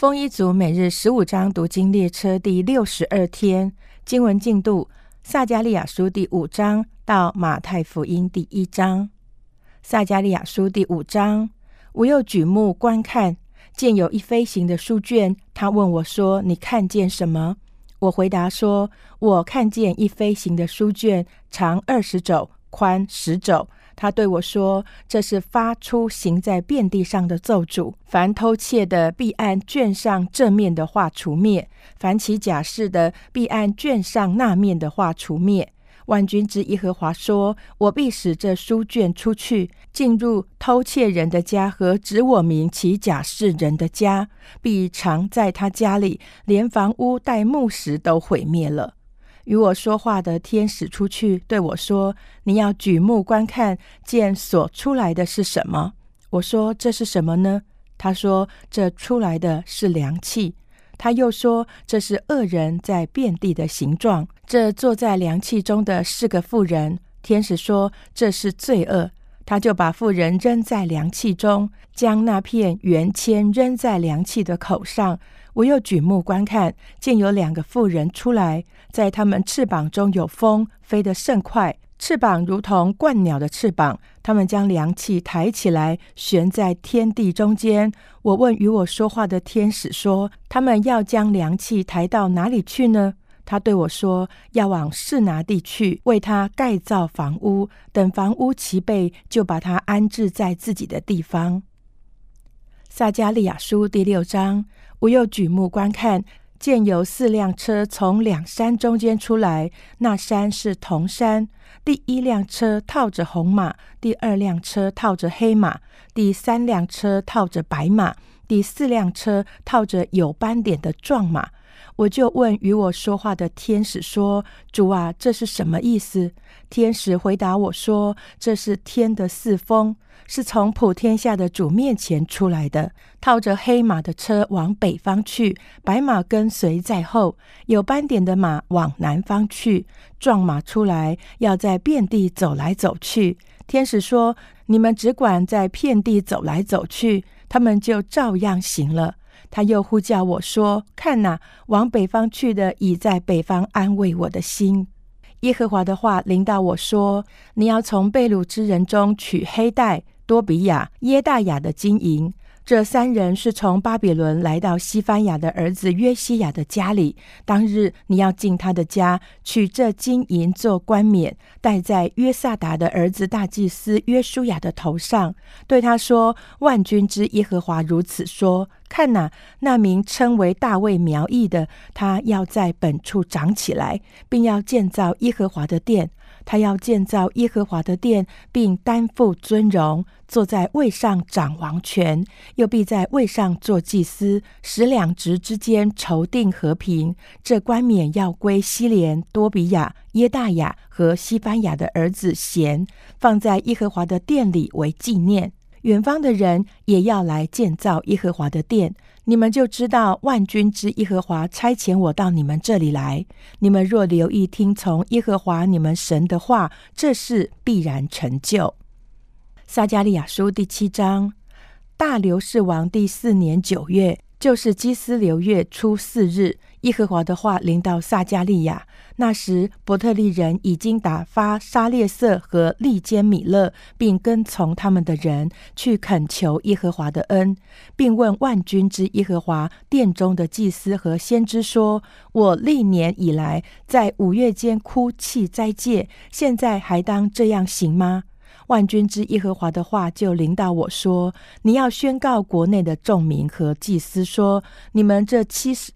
丰一族每日十五章读经列车第六十二天经文进度：撒加利亚书第五章到马太福音第一章。撒加利亚书第五章，我又举目观看，见有一飞行的书卷。他问我说：“你看见什么？”我回答说：“我看见一飞行的书卷，长二十肘，宽十肘。”他对我说：“这是发出行在遍地上的咒诅。凡偷窃的，必按卷上正面的画除灭；凡起假释的，必按卷上那面的画除灭。”万军之耶和华说：“我必使这书卷出去，进入偷窃人的家和指我名起假释人的家，必常在他家里，连房屋带木石都毁灭了。”与我说话的天使出去对我说：“你要举目观看，见所出来的是什么？”我说：“这是什么呢？”他说：“这出来的是凉气。”他又说：“这是恶人在遍地的形状。这坐在凉气中的是个妇人。”天使说：“这是罪恶。”他就把妇人扔在凉气中，将那片圆签扔在凉气的口上。我又举目观看，见有两个妇人出来，在他们翅膀中有风，飞得甚快，翅膀如同鹳鸟的翅膀。他们将凉气抬起来，悬在天地中间。我问与我说话的天使说：“他们要将凉气抬到哪里去呢？”他对我说：“要往士拿地去，为他盖造房屋，等房屋齐备，就把他安置在自己的地方。”撒加利亚书第六章。我又举目观看，见有四辆车从两山中间出来，那山是铜山。第一辆车套着红马，第二辆车套着黑马，第三辆车套着白马，第四辆车套着有斑点的壮马。我就问与我说话的天使说：“主啊，这是什么意思？”天使回答我说：“这是天的四风，是从普天下的主面前出来的。套着黑马的车往北方去，白马跟随在后，有斑点的马往南方去。壮马出来，要在遍地走来走去。”天使说：“你们只管在遍地走来走去，他们就照样行了。”他又呼叫我说：“看哪，往北方去的已在北方安慰我的心。”耶和华的话临到我说：“你要从被掳之人中取黑带、多比亚、耶大雅的金银。”这三人是从巴比伦来到西班牙的儿子约西亚的家里。当日你要进他的家，取这金银做冠冕，戴在约萨达的儿子大祭司约书亚的头上，对他说：“万军之耶和华如此说：看哪，那名称为大卫苗裔的，他要在本处长起来，并要建造耶和华的殿。”他要建造耶和华的殿，并担负尊荣，坐在位上掌王权，又必在位上做祭司，使两职之间筹定和平。这冠冕要归西连、多比亚、耶大雅和西班牙的儿子贤，放在耶和华的殿里为纪念。远方的人也要来建造耶和华的殿。你们就知道万军之耶和华差遣我到你们这里来。你们若留意听从耶和华你们神的话，这事必然成就。撒加利亚书第七章，大流士王第四年九月，就是基斯流月初四日。耶和华的话临到撒加利亚。那时，伯特利人已经打发沙列瑟和利坚米勒，并跟从他们的人去恳求耶和华的恩，并问万军之耶和华殿中的祭司和先知说：“我历年以来在五月间哭泣斋戒，现在还当这样行吗？”万军之耶和华的话就临到我说：“你要宣告国内的众民和祭司说：你们这七十。”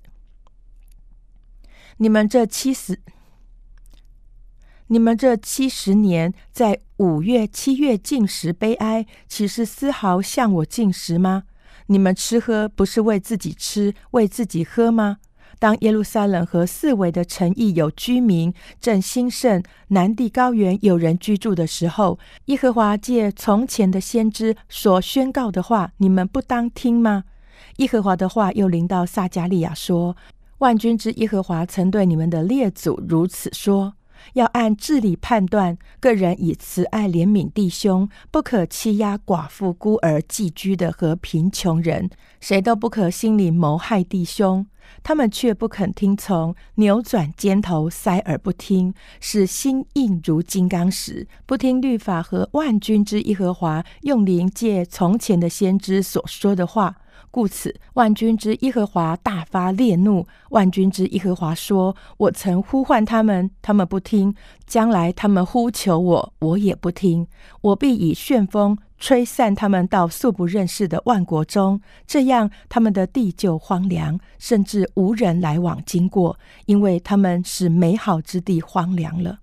你们这七十，你们这七十年在五月、七月进食悲哀，岂是丝毫向我进食吗？你们吃喝不是为自己吃、为自己喝吗？当耶路撒冷和四围的城邑有居民，正兴盛，南地高原有人居住的时候，耶和华借从前的先知所宣告的话，你们不当听吗？耶和华的话又临到撒加利亚说。万军之耶和华曾对你们的列祖如此说：要按治理判断。个人以慈爱怜悯弟兄，不可欺压寡妇、孤儿、寄居的和贫穷人，谁都不可心里谋害弟兄。他们却不肯听从，扭转肩头，塞耳不听，使心硬如金刚石，不听律法和万军之耶和华用灵借从前的先知所说的话。故此，万军之耶和华大发烈怒。万军之耶和华说：“我曾呼唤他们，他们不听；将来他们呼求我，我也不听。我必以旋风吹散他们到素不认识的万国中，这样他们的地就荒凉，甚至无人来往经过，因为他们使美好之地荒凉了。”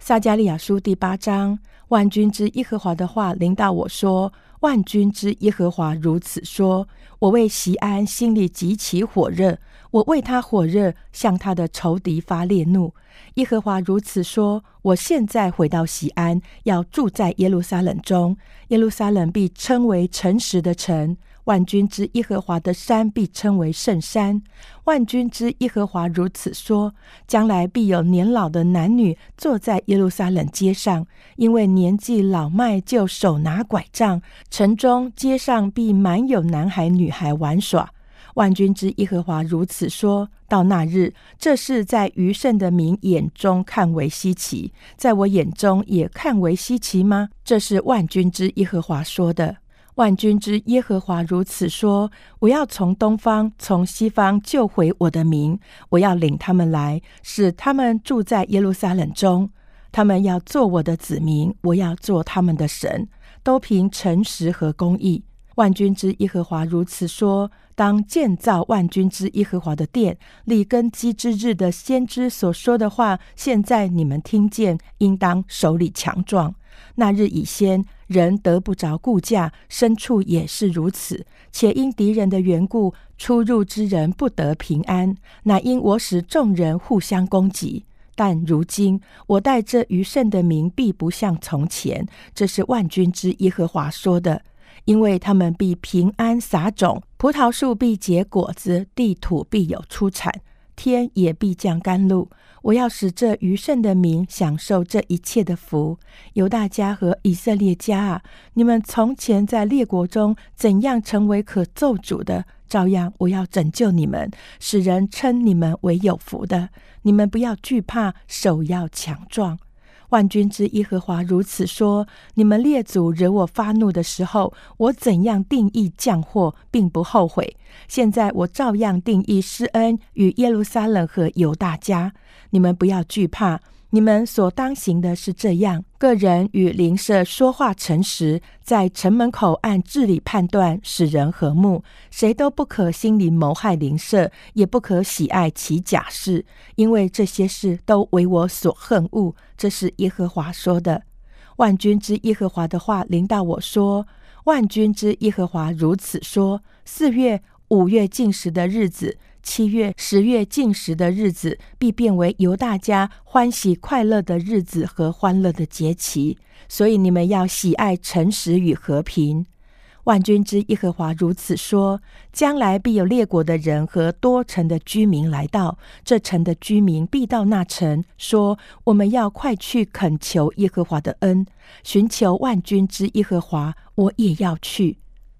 撒加利亚书第八章，万军之耶和华的话临到我说。万军之耶和华如此说：“我为席安心里极其火热，我为他火热，向他的仇敌发烈怒。耶和华如此说：我现在回到席安，要住在耶路撒冷中，耶路撒冷被称为诚实的城。”万军之耶和华的山必称为圣山。万军之耶和华如此说：将来必有年老的男女坐在耶路撒冷街上，因为年纪老迈，就手拿拐杖。城中街上必满有男孩女孩玩耍。万军之耶和华如此说：到那日，这事在余圣的民眼中看为稀奇，在我眼中也看为稀奇吗？这是万军之耶和华说的。万军之耶和华如此说：我要从东方、从西方救回我的民，我要领他们来，使他们住在耶路撒冷中。他们要做我的子民，我要做他们的神，都凭诚实和公义。万军之耶和华如此说：当建造万军之耶和华的殿，立根基之日的先知所说的话，现在你们听见，应当手里强壮。那日已先，人得不着顾驾，牲畜也是如此。且因敌人的缘故，出入之人不得平安。乃因我使众人互相攻击。但如今我带这余剩的民，必不像从前。这是万军之耶和华说的。因为他们必平安撒种，葡萄树必结果子，地土必有出产，天也必降甘露。我要使这余剩的民享受这一切的福。犹大家和以色列家啊，你们从前在列国中怎样成为可咒主的，照样我要拯救你们，使人称你们为有福的。你们不要惧怕，手要强壮。万军之耶和华如此说：你们列祖惹我发怒的时候，我怎样定义降祸，并不后悔。现在我照样定义施恩与耶路撒冷和犹大家。你们不要惧怕。你们所当行的是这样：个人与邻舍说话诚实，在城门口按治理判断，使人和睦。谁都不可心里谋害邻舍，也不可喜爱其假事，因为这些事都为我所恨恶。这是耶和华说的。万军之耶和华的话临到我说：万军之耶和华如此说：四月、五月进食的日子。七月、十月进食的日子，必变为由大家欢喜快乐的日子和欢乐的节期。所以你们要喜爱诚实与和平。万军之耶和华如此说：将来必有列国的人和多城的居民来到，这城的居民必到那城，说：我们要快去恳求耶和华的恩，寻求万军之耶和华。我也要去。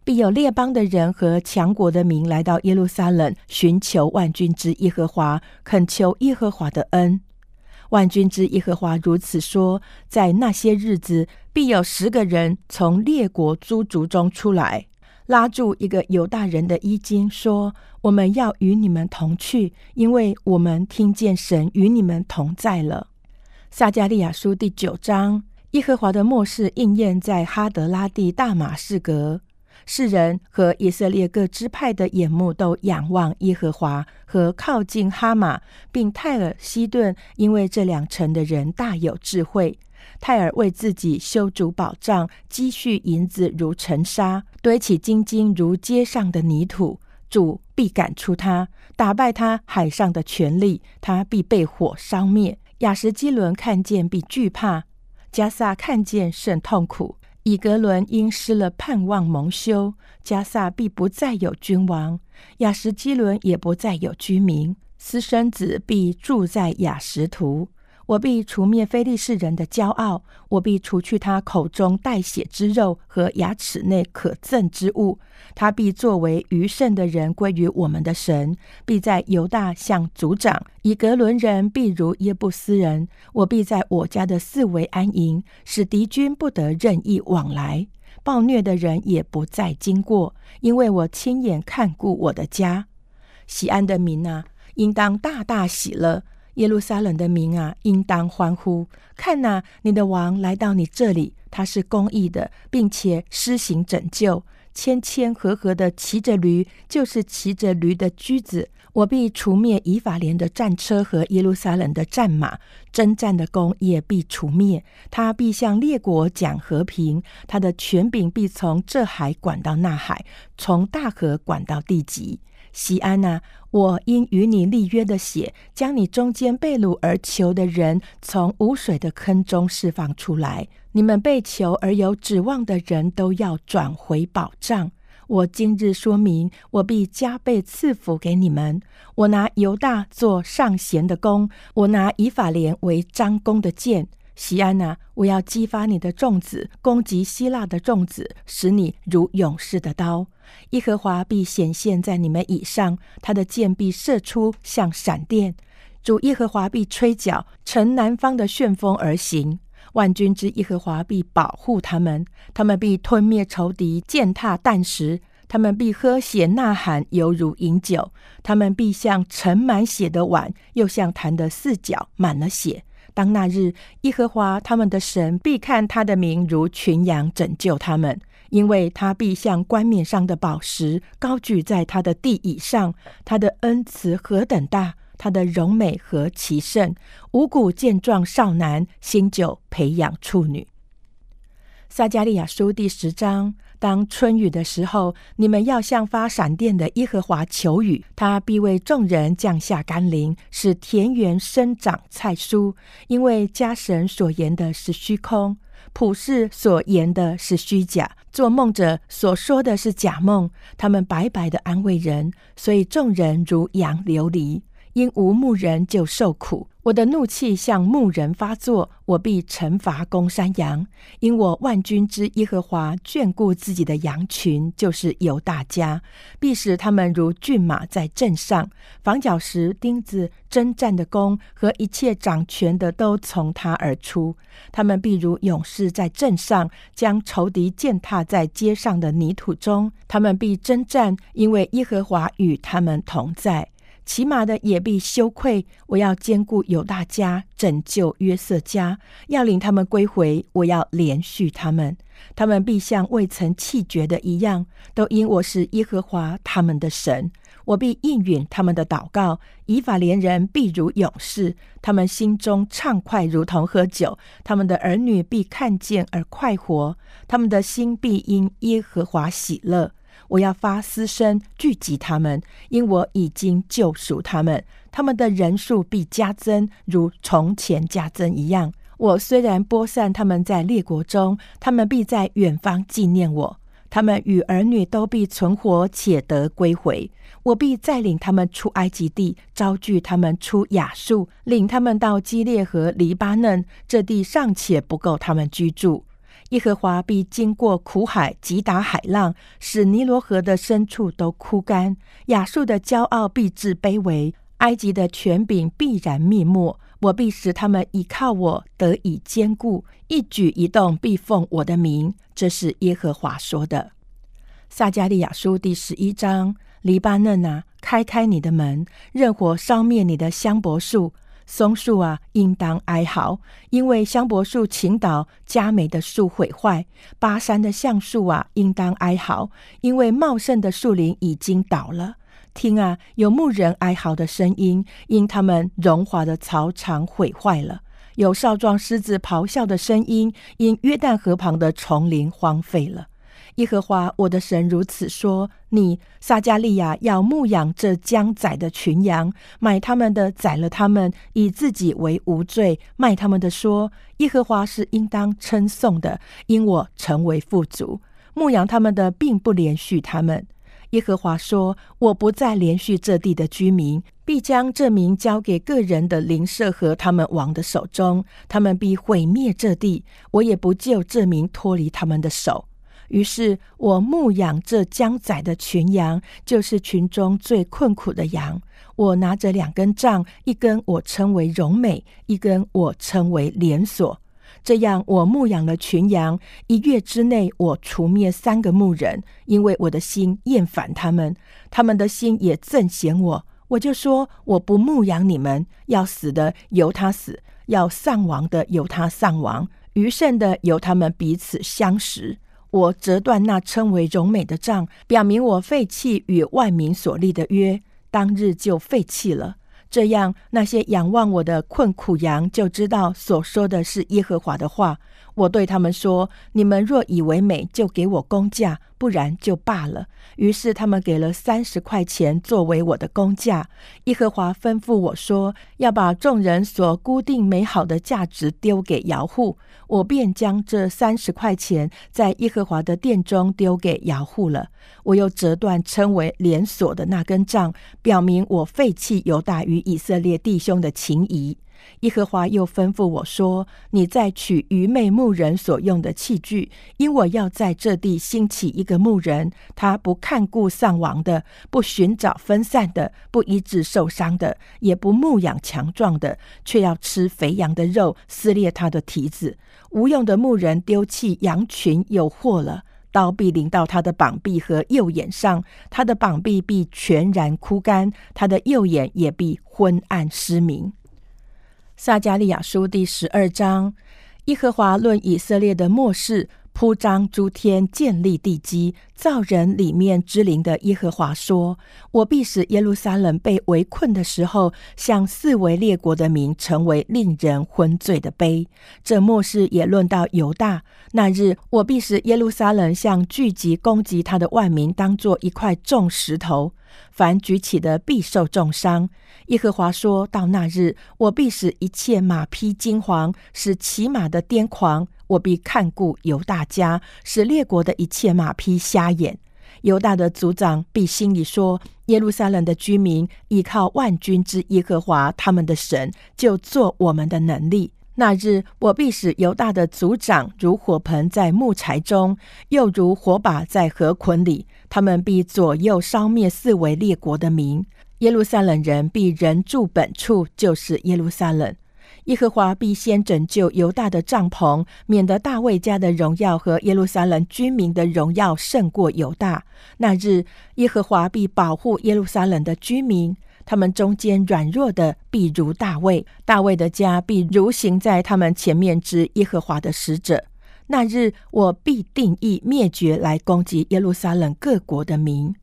必有列邦的人和强国的民来到耶路撒冷，寻求万军之耶和华，恳求耶和华的恩。万军之耶和华如此说：在那些日子，必有十个人从列国诸族中出来，拉住一个犹大人的衣襟，说：“我们要与你们同去，因为我们听见神与你们同在了。”撒加利亚书第九章，耶和华的末世应验在哈德拉地大马士革。世人和以色列各支派的眼目都仰望耶和华和靠近哈马，并泰尔西顿，因为这两城的人大有智慧。泰尔为自己修筑宝藏，积蓄银子如尘沙，堆起金金如街上的泥土。主必赶出他，打败他海上的权力，他必被火烧灭。亚什基伦看见必惧怕，加萨看见甚痛苦。以格伦因失了盼望蒙羞，加萨必不再有君王，雅什基伦也不再有居民，私生子必住在雅什图。我必除灭非利士人的骄傲，我必除去他口中带血之肉和牙齿内可憎之物。他必作为余剩的人归于我们的神，必在犹大向族长。以格伦人必如耶布斯人。我必在我家的四围安营，使敌军不得任意往来，暴虐的人也不再经过，因为我亲眼看顾我的家。喜安的民啊，应当大大喜乐。耶路撒冷的民啊，应当欢呼！看呐，你的王来到你这里，他是公义的，并且施行拯救。谦谦和和的骑着驴，就是骑着驴的驹子。我必除灭以法莲的战车和耶路撒冷的战马，征战的弓也必除灭。他必向列国讲和平，他的权柄必从这海管到那海，从大河管到地极。西安呐，我因与你立约的血，将你中间被掳而求的人从无水的坑中释放出来。你们被囚而有指望的人都要转回保障。我今日说明，我必加倍赐福给你们。我拿犹大做上弦的弓，我拿以法莲为张弓的箭。西安呐，我要激发你的众子，攻击希腊的众子，使你如勇士的刀。耶和华必显现在你们以上，他的剑必射出像闪电。主耶和华必吹角，乘南方的旋风而行。万军之耶和华必保护他们，他们必吞灭仇敌，践踏弹石。他们必喝血呐喊，犹如饮酒。他们必像盛满血的碗，又像坛的四角满了血。当那日，耶和华他们的神必看他的名如群羊拯救他们，因为他必像冠冕上的宝石高举在他的地以上。他的恩慈何等大！他的荣美何其盛，五谷健壮少男，新酒培养处女。撒加利亚书第十章。当春雨的时候，你们要向发闪电的耶和华求雨，他必为众人降下甘霖，使田园生长菜蔬。因为家神所言的是虚空，普世所言的是虚假，做梦者所说的是假梦。他们白白的安慰人，所以众人如羊流离。因无牧人就受苦，我的怒气向牧人发作，我必惩罚公山羊。因我万军之耶和华眷顾自己的羊群，就是犹大家，必使他们如骏马在阵上，防角石、钉子、征战的弓和一切掌权的都从他而出。他们必如勇士在阵上，将仇敌践踏在街上的泥土中。他们必征战，因为耶和华与他们同在。骑马的也必羞愧。我要兼顾犹大家，拯救约瑟家，要领他们归回。我要连续他们，他们必像未曾弃绝的一样，都因我是耶和华他们的神。我必应允他们的祷告。以法莲人必如勇士，他们心中畅快，如同喝酒。他们的儿女必看见而快活，他们的心必因耶和华喜乐。我要发私声聚集他们，因我已经救赎他们，他们的人数必加增，如从前加增一样。我虽然播散他们在列国中，他们必在远方纪念我。他们与儿女都必存活，且得归回。我必再领他们出埃及地，招聚他们出亚述，领他们到基列和黎巴嫩。这地尚且不够他们居住。耶和华必经过苦海，击打海浪，使尼罗河的深处都枯干。亚述的骄傲必至卑微，埃及的权柄必然灭没。我必使他们依靠我得以坚固，一举一动必奉我的名。这是耶和华说的。撒加利亚书第十一章：黎巴嫩啊，开开你的门，任火烧灭你的香柏树。松树啊，应当哀嚎，因为香柏树倾倒，佳美的树毁坏；巴山的橡树啊，应当哀嚎，因为茂盛的树林已经倒了。听啊，有牧人哀嚎的声音，因他们荣华的草场毁坏了；有少壮狮子咆哮的声音，因约旦河旁的丛林荒废了。耶和华我的神如此说：你撒加利亚要牧养这将宰的群羊，买他们的宰了他们，以自己为无罪；卖他们的说：耶和华是应当称颂的，因我成为富足。牧养他们的并不连续他们。耶和华说：“我不再连续这地的居民，必将这名交给个人的邻舍和他们王的手中，他们必毁灭这地。我也不救这名脱离他们的手。”于是我牧养这将宰的群羊，就是群中最困苦的羊。我拿着两根杖，一根我称为荣美，一根我称为连锁。这样，我牧养了群羊。一月之内，我除灭三个牧人，因为我的心厌烦他们，他们的心也憎嫌我。我就说，我不牧养你们，要死的由他死，要丧亡的由他丧亡，余剩的由他们彼此相识。我折断那称为荣美的杖，表明我废弃与万民所立的约，当日就废弃了。这样，那些仰望我的困苦羊就知道所说的是耶和华的话。我对他们说：“你们若以为美，就给我工价；不然就罢了。”于是他们给了三十块钱作为我的工价。耶和华吩咐我说：“要把众人所固定美好的价值丢给摇户。”我便将这三十块钱在耶和华的殿中丢给摇户了。我又折断称为连锁的那根杖，表明我废弃犹大与以色列弟兄的情谊。耶和华又吩咐我说：“你再取愚昧牧人所用的器具，因我要在这地兴起一个牧人，他不看顾丧亡的，不寻找分散的，不医治受伤的，也不牧养强壮的，却要吃肥羊的肉，撕裂他的蹄子。无用的牧人丢弃羊群有祸了，刀必临到他的膀臂和右眼上，他的膀臂必全然枯干，他的右眼也必昏暗失明。”撒加利亚书第十二章，耶和华论以色列的末世。铺张诸天，建立地基，造人里面之灵的耶和华说：“我必使耶路撒冷被围困的时候，向四围列国的民成为令人昏醉的杯。这末世也论到犹大。那日，我必使耶路撒冷向聚集攻击他的万民，当作一块重石头，凡举起的必受重伤。耶和华说到那日，我必使一切马匹金黄，使骑马的癫狂。”我必看顾犹大家，使列国的一切马匹瞎眼。犹大的族长必心里说：耶路撒冷的居民依靠万军之耶和华他们的神，就做我们的能力。那日，我必使犹大的族长如火盆在木柴中，又如火把在河捆里。他们必左右烧灭四围列国的民。耶路撒冷人必人住本处，就是耶路撒冷。耶和华必先拯救犹大的帐篷，免得大卫家的荣耀和耶路撒冷居民的荣耀胜过犹大。那日，耶和华必保护耶路撒冷的居民，他们中间软弱的必如大卫，大卫的家必如行在他们前面之耶和华的使者。那日，我必定义灭绝来攻击耶路撒冷各国的民。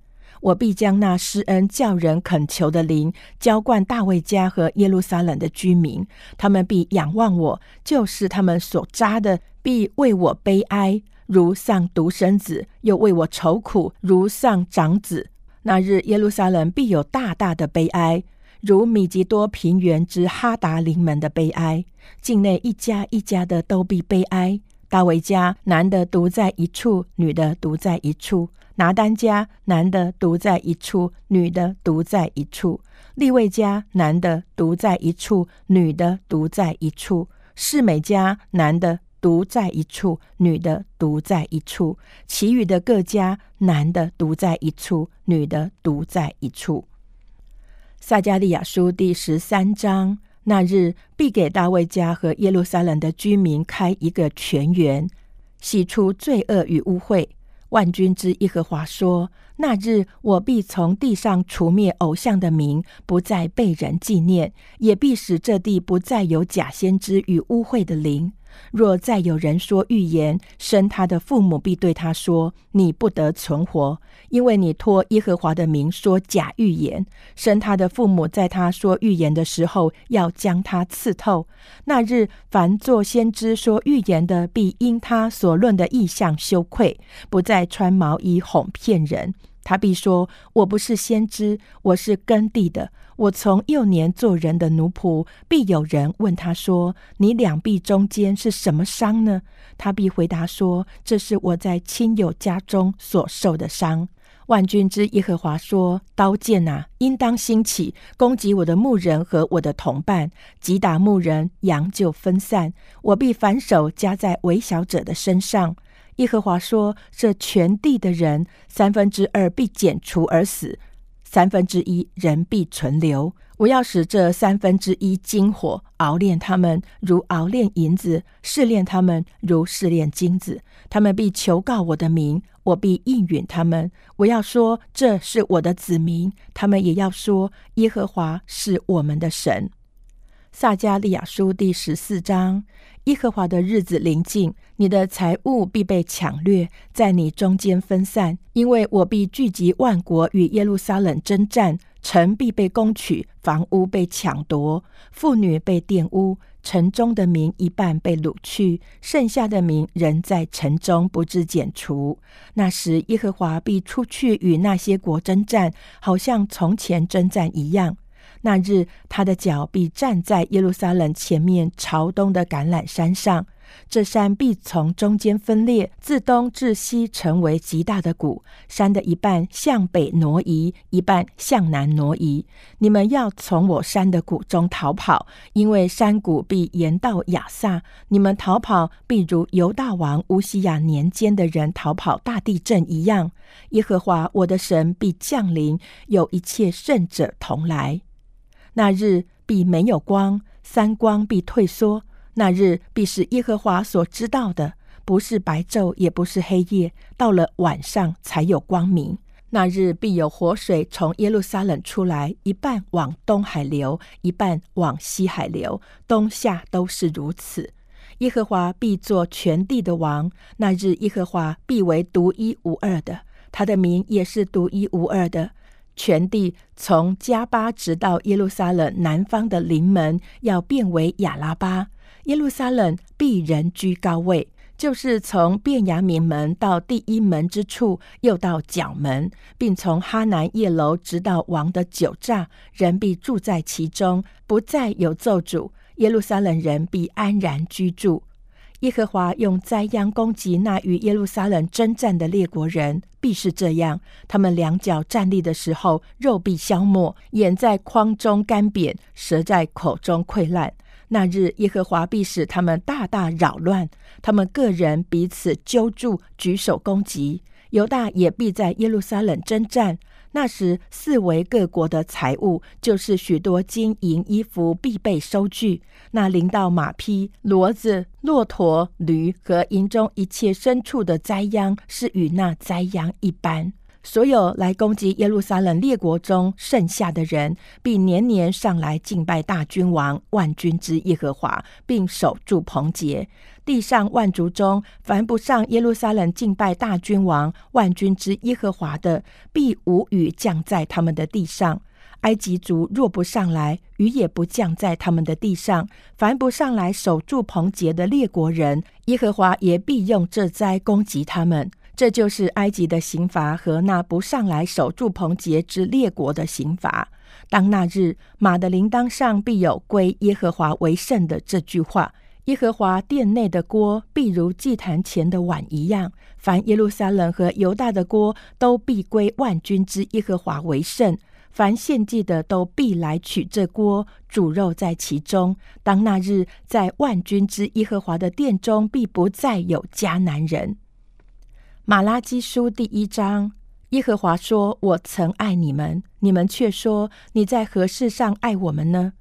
我必将那施恩叫人恳求的灵浇灌大卫家和耶路撒冷的居民，他们必仰望我，就是他们所扎的，必为我悲哀，如丧独生子；又为我愁苦，如丧长子。那日耶路撒冷必有大大的悲哀，如米吉多平原之哈达临门的悲哀。境内一家一家的都必悲哀。大卫家男的独在一处，女的独在一处。拿单家男的独在一处，女的独在一处；利未家男的独在一处，女的独在一处；世美家男的独在一处，女的独在一处；其余的各家男的独在一处，女的独在一处。撒加利亚书第十三章：那日必给大卫家和耶路撒冷的居民开一个泉源，洗出罪恶与污秽。万军之耶和华说：“那日我必从地上除灭偶像的名，不再被人纪念，也必使这地不再有假先知与污秽的灵。”若再有人说预言，生他的父母必对他说：“你不得存活，因为你托耶和华的名说假预言。”生他的父母在他说预言的时候，要将他刺透。那日，凡作先知说预言的，必因他所论的意象羞愧，不再穿毛衣哄骗人。他必说：“我不是先知，我是耕地的。我从幼年做人的奴仆。”必有人问他说：“你两臂中间是什么伤呢？”他必回答说：“这是我在亲友家中所受的伤。”万军之耶和华说：“刀剑啊，应当兴起，攻击我的牧人和我的同伴，击打牧人，羊就分散。我必反手加在微小者的身上。”耶和华说：“这全地的人，三分之二必剪除而死，三分之一人必存留。我要使这三分之一金火熬炼他们，如熬炼银子；试炼他们，如试炼金子。他们必求告我的名，我必应允他们。我要说这是我的子民，他们也要说耶和华是我们的神。”撒加利亚书第十四章。耶和华的日子临近，你的财物必被抢掠，在你中间分散，因为我必聚集万国与耶路撒冷征战，城必被攻取，房屋被抢夺，妇女被玷污，城中的民一半被掳去，剩下的民仍在城中不致剪除。那时，耶和华必出去与那些国征战，好像从前征战一样。那日，他的脚必站在耶路撒冷前面朝东的橄榄山上，这山必从中间分裂，自东至西成为极大的谷。山的一半向北挪移，一半向南挪移。你们要从我山的谷中逃跑，因为山谷必延到亚萨。你们逃跑，必如犹大王乌西亚年间的人逃跑大地震一样。耶和华我的神必降临，有一切圣者同来。那日必没有光，三光必退缩。那日必是耶和华所知道的，不是白昼，也不是黑夜，到了晚上才有光明。那日必有活水从耶路撒冷出来，一半往东海流，一半往西海流，冬夏都是如此。耶和华必做全地的王。那日耶和华必为独一无二的，他的名也是独一无二的。全地从加巴直到耶路撒冷南方的临门，要变为亚拉巴。耶路撒冷必人居高位，就是从便雅悯门到第一门之处，又到角门，并从哈南叶楼直到王的酒榨，人必住在其中，不再有咒诅。耶路撒冷人必安然居住。耶和华用灾殃攻击那与耶路撒冷征战的列国人，必是这样：他们两脚站立的时候，肉必消没；眼在眶中干瘪，舌在口中溃烂。那日，耶和华必使他们大大扰乱，他们个人彼此揪住，举手攻击。犹大也必在耶路撒冷征战。那时，四围各国的财物，就是许多金银衣服，必被收据。那临到马匹、骡子、骆驼、驴和营中一切牲畜的灾殃，是与那灾殃一般。所有来攻击耶路撒冷列国中剩下的人，必年年上来敬拜大君王万军之耶和华，并守住棚节。地上万族中，凡不上耶路撒冷敬拜大君王万军之耶和华的，必无雨降在他们的地上。埃及族若不上来，雨也不降在他们的地上。凡不上来守住棚节的列国人，耶和华也必用这灾攻击他们。这就是埃及的刑罚和那不上来守住棚节之列国的刑罚。当那日，马的铃铛上必有归耶和华为圣的这句话。耶和华殿内的锅必如祭坛前的碗一样。凡耶路撒冷和犹大的锅都必归万军之耶和华为圣。凡献祭的都必来取这锅，煮肉在其中。当那日，在万军之耶和华的殿中，必不再有迦南人。马拉基书第一章，耶和华说：“我曾爱你们，你们却说你在何事上爱我们呢？”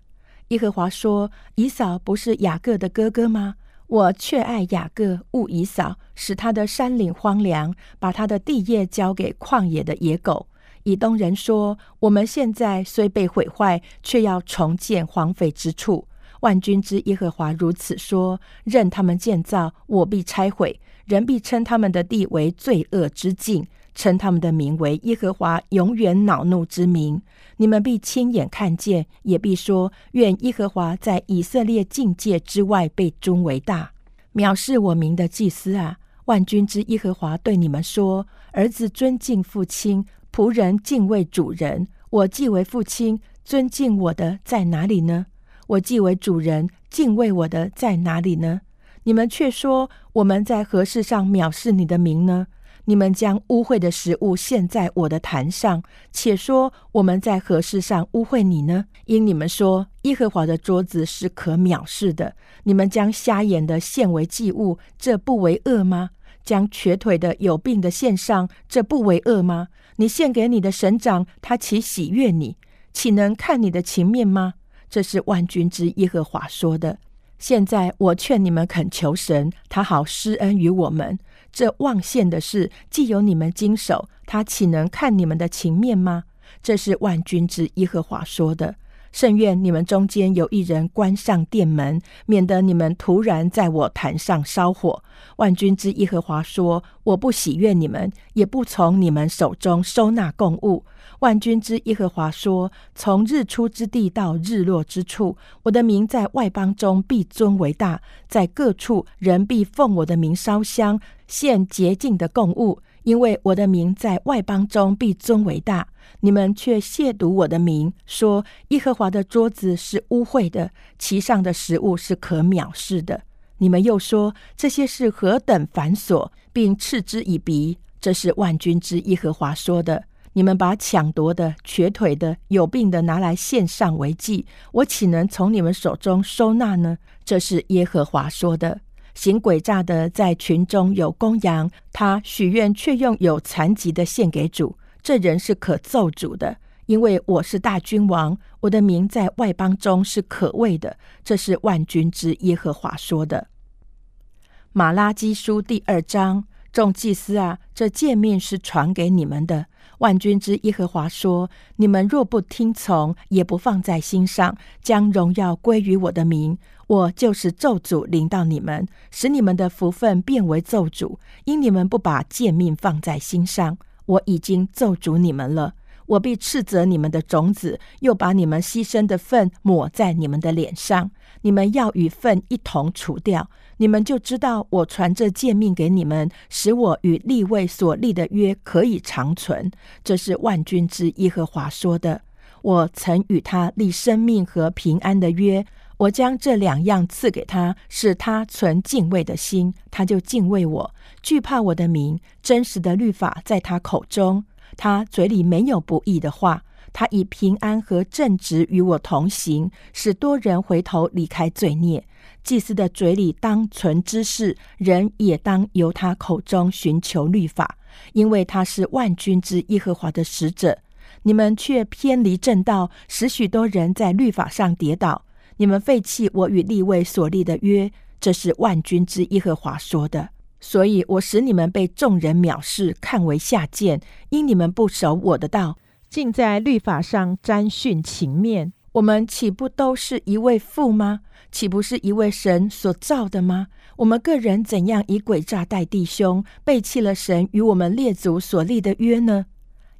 耶和华说：“以扫不是雅各的哥哥吗？我却爱雅各，恶以扫，使他的山岭荒凉，把他的地业交给旷野的野狗。”以东人说：“我们现在虽被毁坏，却要重建荒废之处。”万军之耶和华如此说：“任他们建造，我必拆毁。”人必称他们的地为罪恶之境，称他们的名为耶和华永远恼怒之名。你们必亲眼看见，也必说：愿耶和华在以色列境界之外被尊为大。藐视我名的祭司啊，万军之耶和华对你们说：儿子尊敬父亲，仆人敬畏主人。我既为父亲，尊敬我的在哪里呢？我既为主人，敬畏我的在哪里呢？你们却说我们在何事上藐视你的名呢？你们将污秽的食物献在我的坛上，且说我们在何事上污秽你呢？因你们说耶和华的桌子是可藐视的，你们将瞎眼的献为祭物，这不为恶吗？将瘸腿的、有病的献上，这不为恶吗？你献给你的神长，他岂喜悦你？岂能看你的情面吗？这是万军之耶和华说的。现在我劝你们恳求神，他好施恩于我们。这望献的事，既有你们经手，他岂能看你们的情面吗？这是万军之耶和华说的。甚愿你们中间有一人关上殿门，免得你们突然在我坛上烧火。万军之耶和华说：我不喜悦你们，也不从你们手中收纳供物。万军之耶和华说：从日出之地到日落之处，我的名在外邦中必尊为大，在各处人必奉我的名烧香。献洁净的供物，因为我的名在外邦中必尊为大。你们却亵渎我的名，说耶和华的桌子是污秽的，其上的食物是可藐视的。你们又说这些是何等繁琐，并嗤之以鼻。这是万军之耶和华说的。你们把抢夺的、瘸腿的、有病的拿来献上为祭，我岂能从你们手中收纳呢？这是耶和华说的。行诡诈的在群中有公羊，他许愿却用有残疾的献给主，这人是可咒主的，因为我是大君王，我的名在外邦中是可畏的。这是万军之耶和华说的。马拉基书第二章，众祭司啊，这诫命是传给你们的。万军之耶和华说：“你们若不听从，也不放在心上，将荣耀归于我的名，我就是咒诅临到你们，使你们的福分变为咒诅。因你们不把贱命放在心上，我已经咒诅你们了。我必斥责你们的种子，又把你们牺牲的粪抹在你们的脸上。你们要与粪一同除掉。”你们就知道我传这诫命给你们，使我与立位所立的约可以长存。这是万军之耶和华说的。我曾与他立生命和平安的约，我将这两样赐给他，使他存敬畏的心，他就敬畏我，惧怕我的名。真实的律法在他口中，他嘴里没有不义的话。他以平安和正直与我同行，使多人回头离开罪孽。祭司的嘴里当存知识，人也当由他口中寻求律法，因为他是万军之耶和华的使者。你们却偏离正道，使许多人在律法上跌倒。你们废弃我与立位所立的约，这是万军之耶和华说的。所以我使你们被众人藐视，看为下贱，因你们不守我的道，竟在律法上沾训情面。我们岂不都是一位父吗？岂不是一位神所造的吗？我们个人怎样以诡诈待弟兄，背弃了神与我们列祖所立的约呢？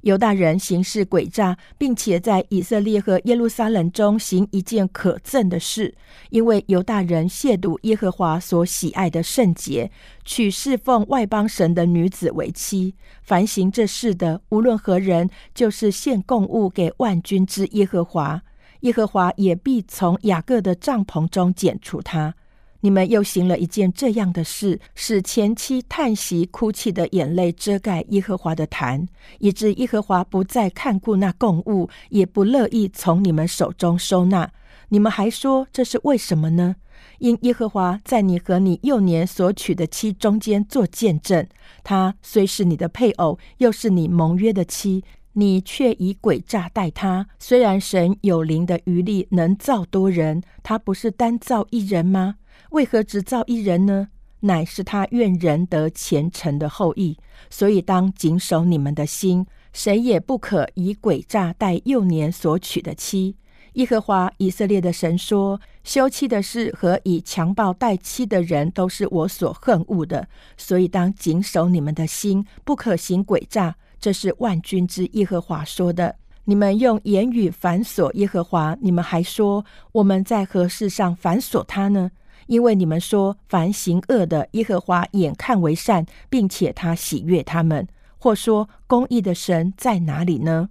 犹大人行事诡诈，并且在以色列和耶路撒冷中行一件可憎的事，因为犹大人亵渎耶和华所喜爱的圣洁，娶侍奉外邦神的女子为妻。凡行这事的，无论何人，就是献供物给万军之耶和华。耶和华也必从雅各的帐篷中剪除他。你们又行了一件这样的事，使前妻叹息哭泣的眼泪遮盖耶和华的坛，以致耶和华不再看顾那供物，也不乐意从你们手中收纳。你们还说这是为什么呢？因耶和华在你和你幼年所娶的妻中间做见证，他虽是你的配偶，又是你盟约的妻。你却以诡诈待他。虽然神有灵的余力，能造多人，他不是单造一人吗？为何只造一人呢？乃是他愿人得虔诚的后裔。所以当谨守你们的心，谁也不可以诡诈待幼年所娶的妻。耶和华以色列的神说：休妻的事和以强暴待妻的人，都是我所恨恶的。所以当谨守你们的心，不可行诡诈。这是万军之耶和华说的。你们用言语反锁耶和华，你们还说我们在何事上反锁他呢？因为你们说凡行恶的，耶和华眼看为善，并且他喜悦他们。或说公义的神在哪里呢？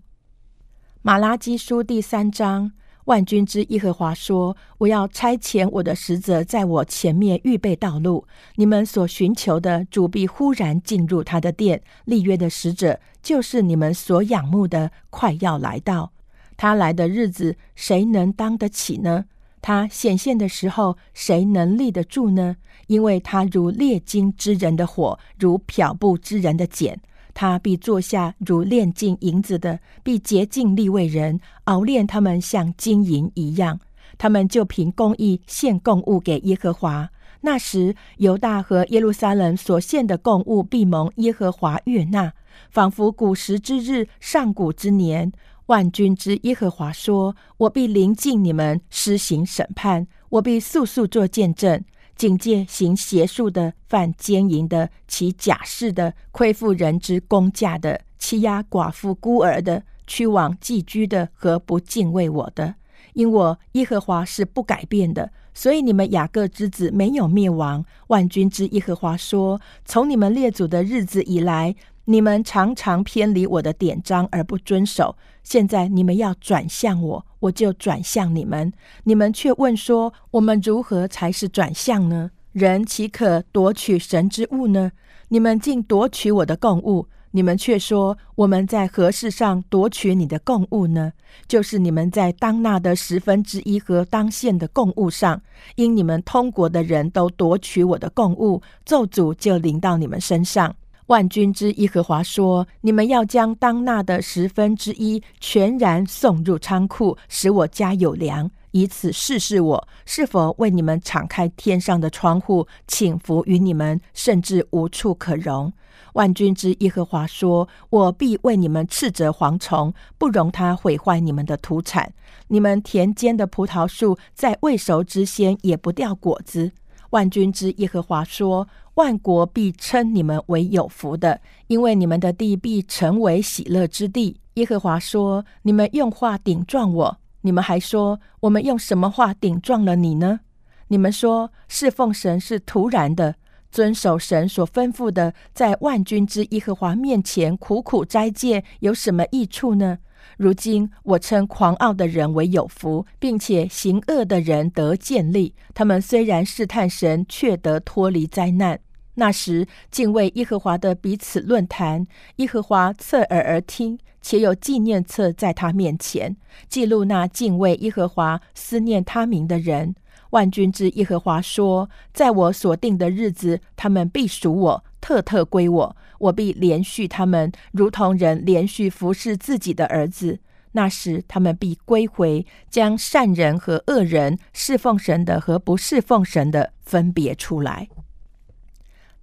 马拉基书第三章，万军之耶和华说：“我要差遣我的使者在我前面预备道路。你们所寻求的主必忽然进入他的殿。立约的使者就是你们所仰慕的，快要来到。他来的日子，谁能当得起呢？他显现的时候，谁能立得住呢？因为他如炼金之人的火，如漂布之人的碱。”他必坐下如炼尽银子的，必洁净立位人，熬炼他们像金银一样。他们就凭公义献供物给耶和华。那时，犹大和耶路撒冷所献的供物必蒙耶和华悦纳，仿佛古时之日，上古之年。万军之耶和华说：“我必临近你们，施行审判；我必速速作见证。”警戒行邪术的、犯奸淫的、起假释的、亏负人之公价的、欺压寡妇孤儿的、屈枉寄居的和不敬畏我的。因我耶和华是不改变的，所以你们雅各之子没有灭亡。万军之耶和华说：从你们列祖的日子以来。你们常常偏离我的典章而不遵守，现在你们要转向我，我就转向你们。你们却问说：我们如何才是转向呢？人岂可夺取神之物呢？你们竟夺取我的供物。你们却说：我们在何事上夺取你的供物呢？就是你们在当纳的十分之一和当献的供物上，因你们通国的人都夺取我的供物，咒诅就临到你们身上。万军之耶和华说：“你们要将当纳的十分之一全然送入仓库，使我家有粮，以此试试我是否为你们敞开天上的窗户，请福于你们，甚至无处可容。”万军之耶和华说：“我必为你们斥责蝗虫，不容它毁坏你们的土产。你们田间的葡萄树在未熟之先也不掉果子。”万军之耶和华说。万国必称你们为有福的，因为你们的地必成为喜乐之地。耶和华说：“你们用话顶撞我，你们还说我们用什么话顶撞了你呢？你们说侍奉神是突然的，遵守神所吩咐的，在万军之耶和华面前苦苦斋戒，有什么益处呢？”如今我称狂傲的人为有福，并且行恶的人得建立。他们虽然试探神，却得脱离灾难。那时敬畏耶和华的彼此论坛，耶和华侧耳而听，且有纪念册在他面前记录那敬畏耶和华、思念他名的人。万军之耶和华说：“在我所定的日子，他们必属我，特特归我。我必连续他们，如同人连续服侍自己的儿子。那时，他们必归回，将善人和恶人、侍奉神的和不侍奉神的分别出来。”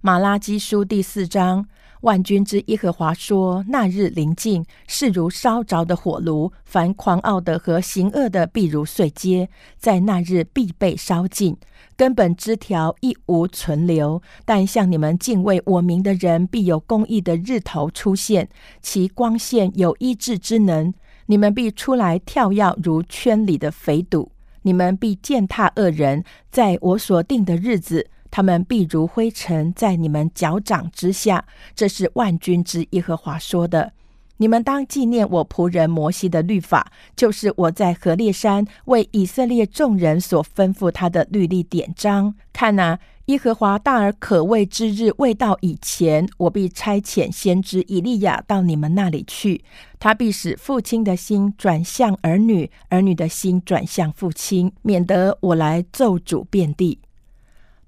马拉基书第四章，万军之耶和华说：“那日临近，是如烧着的火炉；凡狂傲的和行恶的，必如碎秸，在那日必被烧尽，根本枝条一无存留。但向你们敬畏我名的人，必有公义的日头出现，其光线有医治之能。你们必出来跳跃，如圈里的肥堵；你们必践踏恶人，在我所定的日子。”他们必如灰尘，在你们脚掌之下。这是万军之耶和华说的。你们当纪念我仆人摩西的律法，就是我在何烈山为以色列众人所吩咐他的律例典章。看哪，耶和华大而可畏之日未到以前，我必差遣先知以利亚到你们那里去。他必使父亲的心转向儿女，儿女的心转向父亲，免得我来咒诅遍地。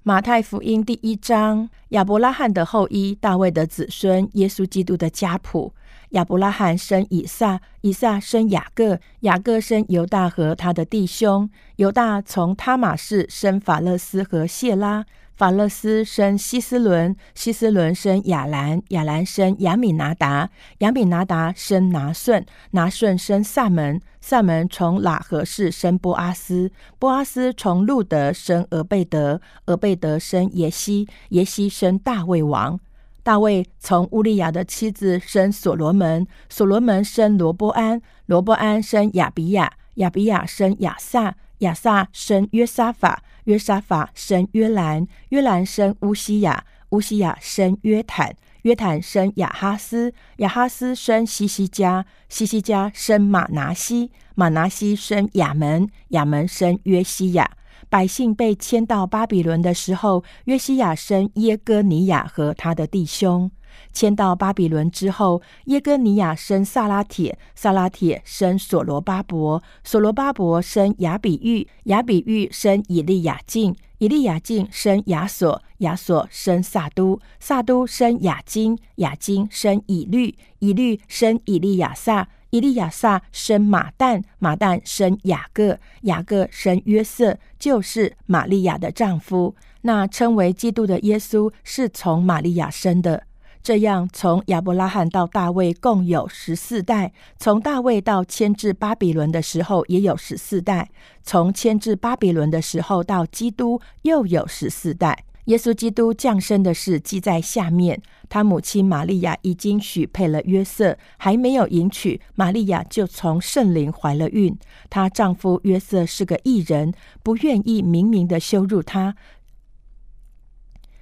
马太福音第一章：亚伯拉罕的后裔，大卫的子孙，耶稣基督的家谱。亚伯拉罕生以撒，以撒生雅各，雅各生犹大和他的弟兄。犹大从他马氏生法勒斯和谢拉。法勒斯生希斯伦，希斯伦生亚兰，亚兰生亚米拿达，亚米拿达生拿顺，拿顺生萨门，萨门从喇合氏生波阿斯，波阿斯从路德生俄贝德，俄贝德生耶西，耶西生大卫王，大卫从乌利亚的妻子生所罗门，所罗门生罗波安，罗波安生亚比亚，亚比亚生亚萨，亚萨生约沙法。约沙法生约兰，约兰生乌西亚，乌西亚生约坦，约坦生亚哈斯，亚哈斯生西西家，西西家生马拿西，马拿西生亚门，亚门生约西亚。百姓被迁到巴比伦的时候，约西亚生耶哥尼亚和他的弟兄。迁到巴比伦之后，耶哥尼亚生萨拉铁，萨拉铁生所罗巴伯，所罗巴伯生亚比玉，亚比玉生以利亚敬，以利亚敬生亚索，亚索生萨都，萨都生亚金，亚金生以律，以律生以利亚撒，以利亚撒生马旦，马旦生雅各，雅各生约瑟，就是玛利亚的丈夫。那称为基督的耶稣是从玛利亚生的。这样，从亚伯拉罕到大卫共有十四代；从大卫到迁至巴比伦的时候也有十四代；从迁至巴比伦的时候到基督又有十四代。耶稣基督降生的事记在下面。他母亲玛利亚已经许配了约瑟，还没有迎娶，玛利亚就从圣灵怀了孕。她丈夫约瑟是个异人，不愿意明明的羞辱她，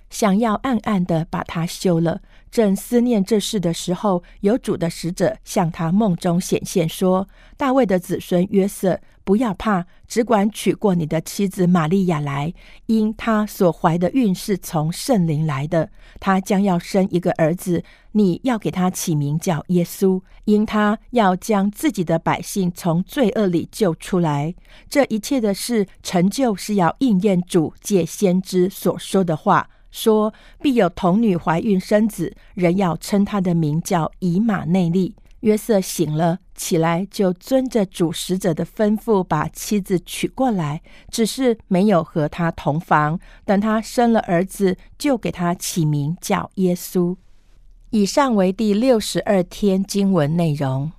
想要暗暗的把她休了。正思念这事的时候，有主的使者向他梦中显现，说：“大卫的子孙约瑟，不要怕，只管娶过你的妻子玛利亚来，因他所怀的孕是从圣灵来的。他将要生一个儿子，你要给他起名叫耶稣，因他要将自己的百姓从罪恶里救出来。这一切的事成就，是要应验主借先知所说的话。”说必有童女怀孕生子，人要称他的名叫以马内利。约瑟醒了起来，就遵着主使者的吩咐，把妻子娶过来，只是没有和他同房。等他生了儿子，就给他起名叫耶稣。以上为第六十二天经文内容。